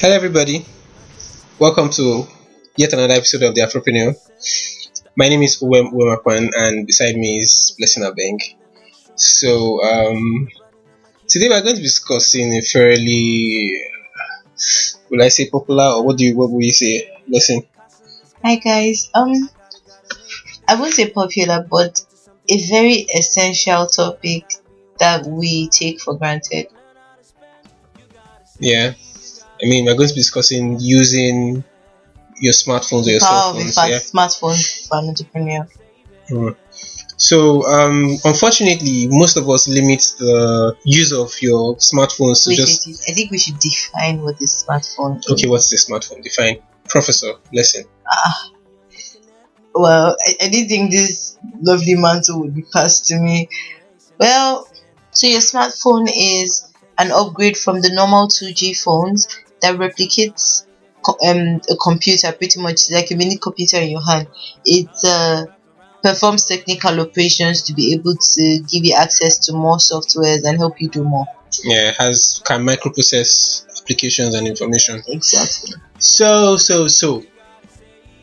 Hello, everybody. Welcome to yet another episode of the Afropreneur. My name is Uwem Uwemakwan, and beside me is Blessing Abeng. So, um, today we're going to be discussing a fairly, will I say popular, or what do you, what will you say? Blessing. Hi guys. Um, I won't say popular, but a very essential topic that we take for granted. Yeah. I mean, we're going to be discussing using your smartphones or your cell phones. Yeah. smartphone for an entrepreneur. Mm. So, um, unfortunately, most of us limit the use of your smartphones to Wait, just. wait. I think we should define what is smartphone. is. Okay, what's the smartphone? Define. Professor, listen. Ah. Well, I, I didn't think this lovely mantle would be passed to me. Well, so your smartphone is an upgrade from the normal 2G phones that replicates um, a computer pretty much It's like a mini computer in your hand. It uh, performs technical operations to be able to give you access to more softwares and help you do more. Yeah, it has can microprocess applications and information. Exactly. So, so, so,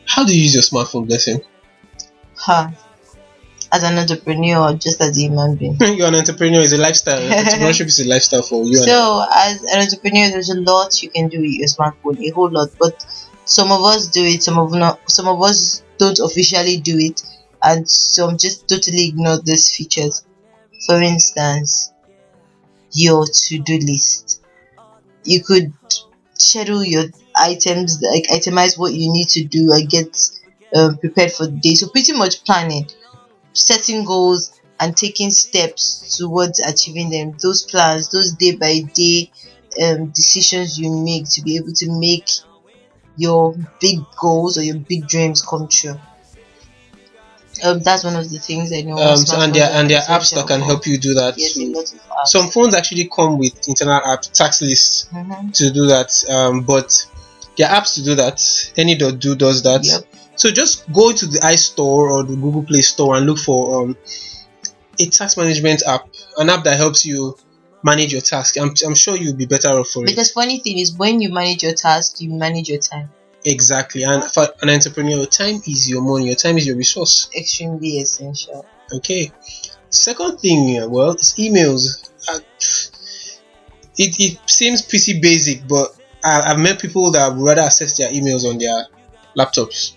how do you use your smartphone, blessing? Huh. As an entrepreneur, just as a human being. You're an entrepreneur. It's a lifestyle. Entrepreneurship is a lifestyle for you. So, as an entrepreneur, there's a lot you can do with your smartphone, a whole lot. But some of us do it, some of not, some of us don't officially do it, and some just totally ignore these features. For instance, your to-do list. You could schedule your items, like itemize what you need to do and get um, prepared for the day. So pretty much planning, setting goals, and taking steps towards achieving them. Those plans, those day by day um, decisions you make to be able to make your big goals or your big dreams come true. Um, that's one of the things I know. Um, so, and there and there are apps that can help you do that. Yes, a too. lot of apps. Some phones actually come with internal app tax lists Mhm. to do that. Um, but there are apps to do that. Any.do does that. Yep. So just go to the iStore or the Google Play Store and look for um, a tax management app, an app that helps you manage your task. I'm, I'm sure you'll be better off for it. Because funny thing is, when you manage your task, you manage your time. Exactly. And for an entrepreneur, your time is your money. Your time is your resource. Extremely essential. Okay. Second thing, well, it's emails. Uh, it, it seems pretty basic, but I, I've met people that would rather access their emails on their laptops.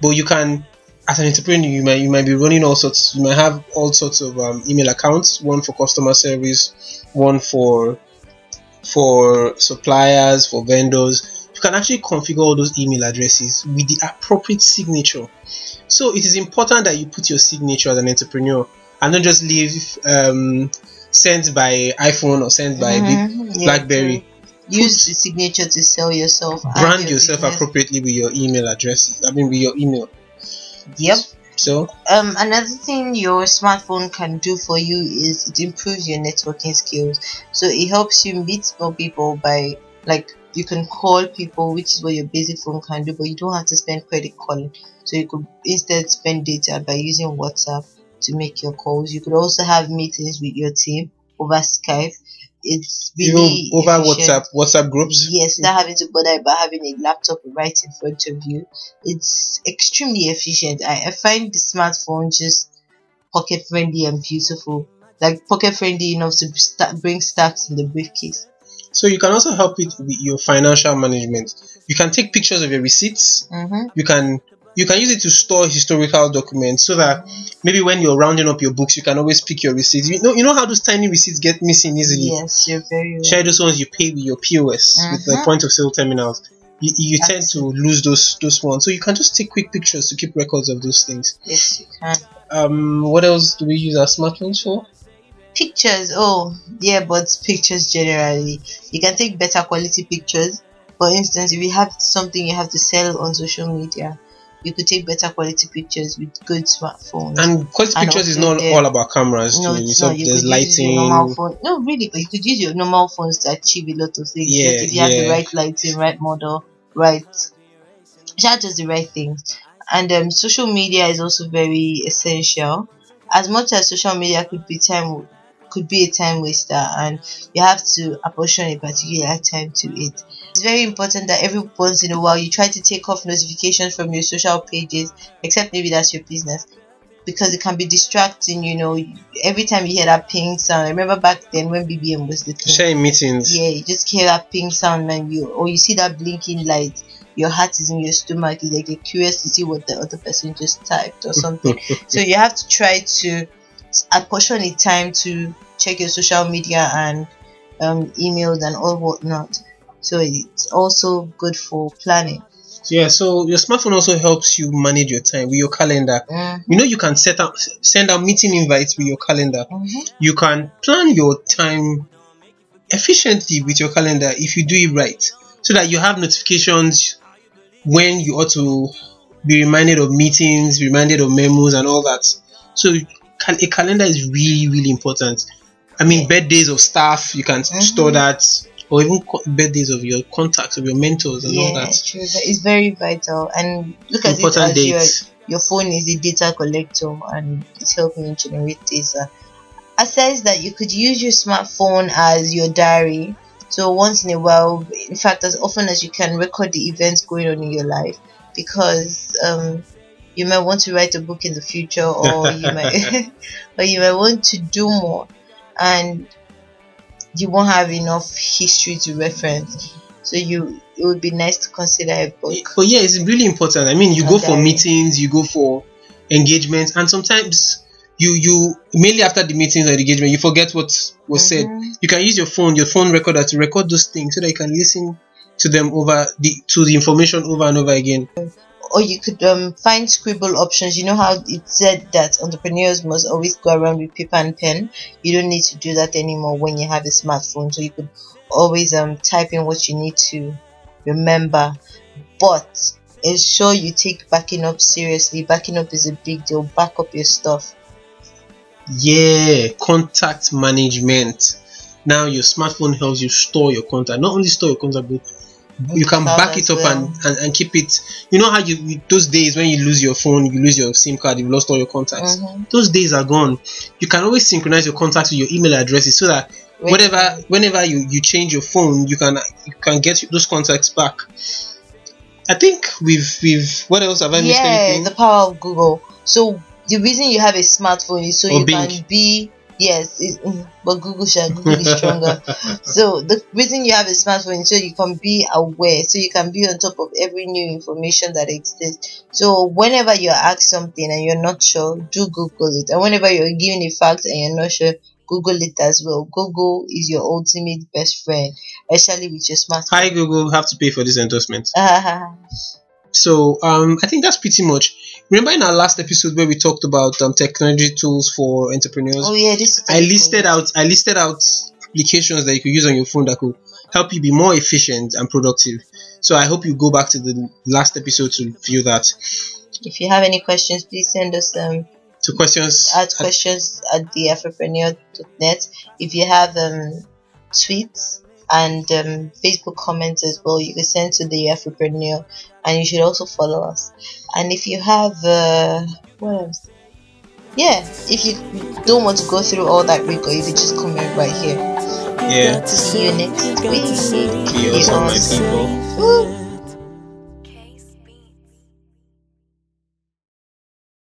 But you can, as an entrepreneur, you might you might be running all sorts. You might have all sorts of um, email accounts. One for customer service, one for for suppliers, for vendors. You can actually configure all those email addresses with the appropriate signature. So it is important that you put your signature as an entrepreneur and don't just leave um, sent by iPhone or sent by Mhm. Yeah, BlackBerry. Use the signature to sell yourself. Brand your yourself business. appropriately with your email address. I mean, with your email. Yep. So Um, another thing your smartphone can do for you is it improves your networking skills. So it helps you meet more people by like you can call people, which is what your basic phone can do, but you don't have to spend credit calling. So you could instead spend data by using WhatsApp to make your calls. You could also have meetings with your team over Skype. It's really even over efficient. WhatsApp, WhatsApp groups. Yes, without having to bother about having a laptop right in front of you. It's extremely efficient. I, I find the smartphone just pocket friendly and beautiful. Like pocket friendly enough to start, bring stacks in the briefcase. So you can also help it with your financial management. You can take pictures of your receipts. Mm-hmm. You can you can use it to store historical documents so that maybe when you're rounding up your books, you can always pick your receipts. You know you know how those tiny receipts get missing easily. Yes, you're very right. Share those ones you pay with your POS with the Mhm. point of sale terminals. You, you tend to lose those those ones, so you can just take quick pictures to keep records of those things. Yes, you can. Um, what else do we use our smartphones for? Pictures. Oh, yeah, but pictures generally. You can take better quality pictures. For instance, if you have something you have to sell on social media, you could take better quality pictures with good smartphones. And quality And pictures is not the- all about cameras. No, too. it's So not. You there's could use your lighting. normal phone. No, really, but you could use your normal phones to achieve a lot of things. Yeah, Just if you have the right lighting, right model, right, just does the right things. And um, social media is also very essential. As much as social media could be time could be a time waster and you have to apportion a particular time to it. It's very important that every once in a while you try to take off notifications from your social pages, except maybe that's your business because it can be distracting. You know, every time you hear that ping sound. I remember back then when BBM was the thing. Sharing meetings. Yeah, you just hear that ping sound and you or you see that blinking light. Your heart is in your stomach. Like you're curious to see what the other person just typed or something. so you have to try to apportion the time to check your social media and um, emails and all whatnot. So it's also good for planning. Yeah, so your smartphone also helps you manage your time with your calendar. Mm-hmm. You know, you can set up, send out meeting invites with your calendar. Mhm. You can plan your time efficiently with your calendar if you do it right, so that you have notifications when you ought to be reminded of meetings, reminded of memos, and all that. So, cal- a calendar is really, really important. I mean, birthdays of staff, you can store that, or even co- birthdays of your contacts, of your mentors, and all Yeah, that. true. It's very vital. And look at Important it as your, dates. your phone is a data collector and it's helping you generate data. I says that, you could use your smartphone as your diary. So once in a while, in fact, as often as you can, record the events going on in your life because um, you might want to write a book in the future, or you might, or you might want to do more, and you won't have enough history to reference. So you, it would be nice to consider a book. But yeah, it's really important. I mean, you go for meetings, you go for engagements, and sometimes you you mainly after the meetings or the engagement, you forget what was said. Mhm. You can use your phone, your phone recorder to record those things so that you can listen to them over the to the information over and over again. Or you could um, find scribble options. You know how it said that entrepreneurs must always go around with paper and pen. You don't need to do that anymore when you have a smartphone. So you could always um, type in what you need to remember, but ensure you take backing up seriously. Backing up is a big deal. Back up your stuff. Yeah, contact management. Now your smartphone helps you store your contact. Not only store your contact, but you can back it up well. and, and, and keep it. You know how you, you those days when you lose your phone, you lose your SIM card, you've lost all your contacts. Mhm. Those days are gone. You can always synchronize your contacts with your email addresses so that When- whatever whenever you, you change your phone, you can you can get those contacts back. I think we've we've what else have I missed yeah, anything? the power of Google. So the reason you have a smartphone is so Or you Bing. can be yes, it, mm, but Google shall Google is stronger. so the reason you have a smartphone is so you can be aware, so you can be on top of every new information that exists. So whenever you're asked something and you're not sure, do Google it. And whenever you're given a fact and you're not sure, Google it as well. Google is your ultimate best friend, especially with your smartphone. Hi Google, have to pay for this endorsement. So um, I think that's pretty much. Remember in our last episode where we talked about um, technology tools for entrepreneurs? oh yeah, this is I listed out I listed out applications that you could use on your phone that could help you be more efficient and productive. So I hope you go back to the last episode to view that. If you have any questions, please send us um To questions at questions at the Afropreneur.net. If you have um tweets and um, Facebook comments as well, you can send to the Afropreneur, and you should also follow us. And if you have uh, what else? Yeah, if you don't want to go through all that rigor, you can just comment right here. yeah. To see you next week. Be awesome, my people. Woo.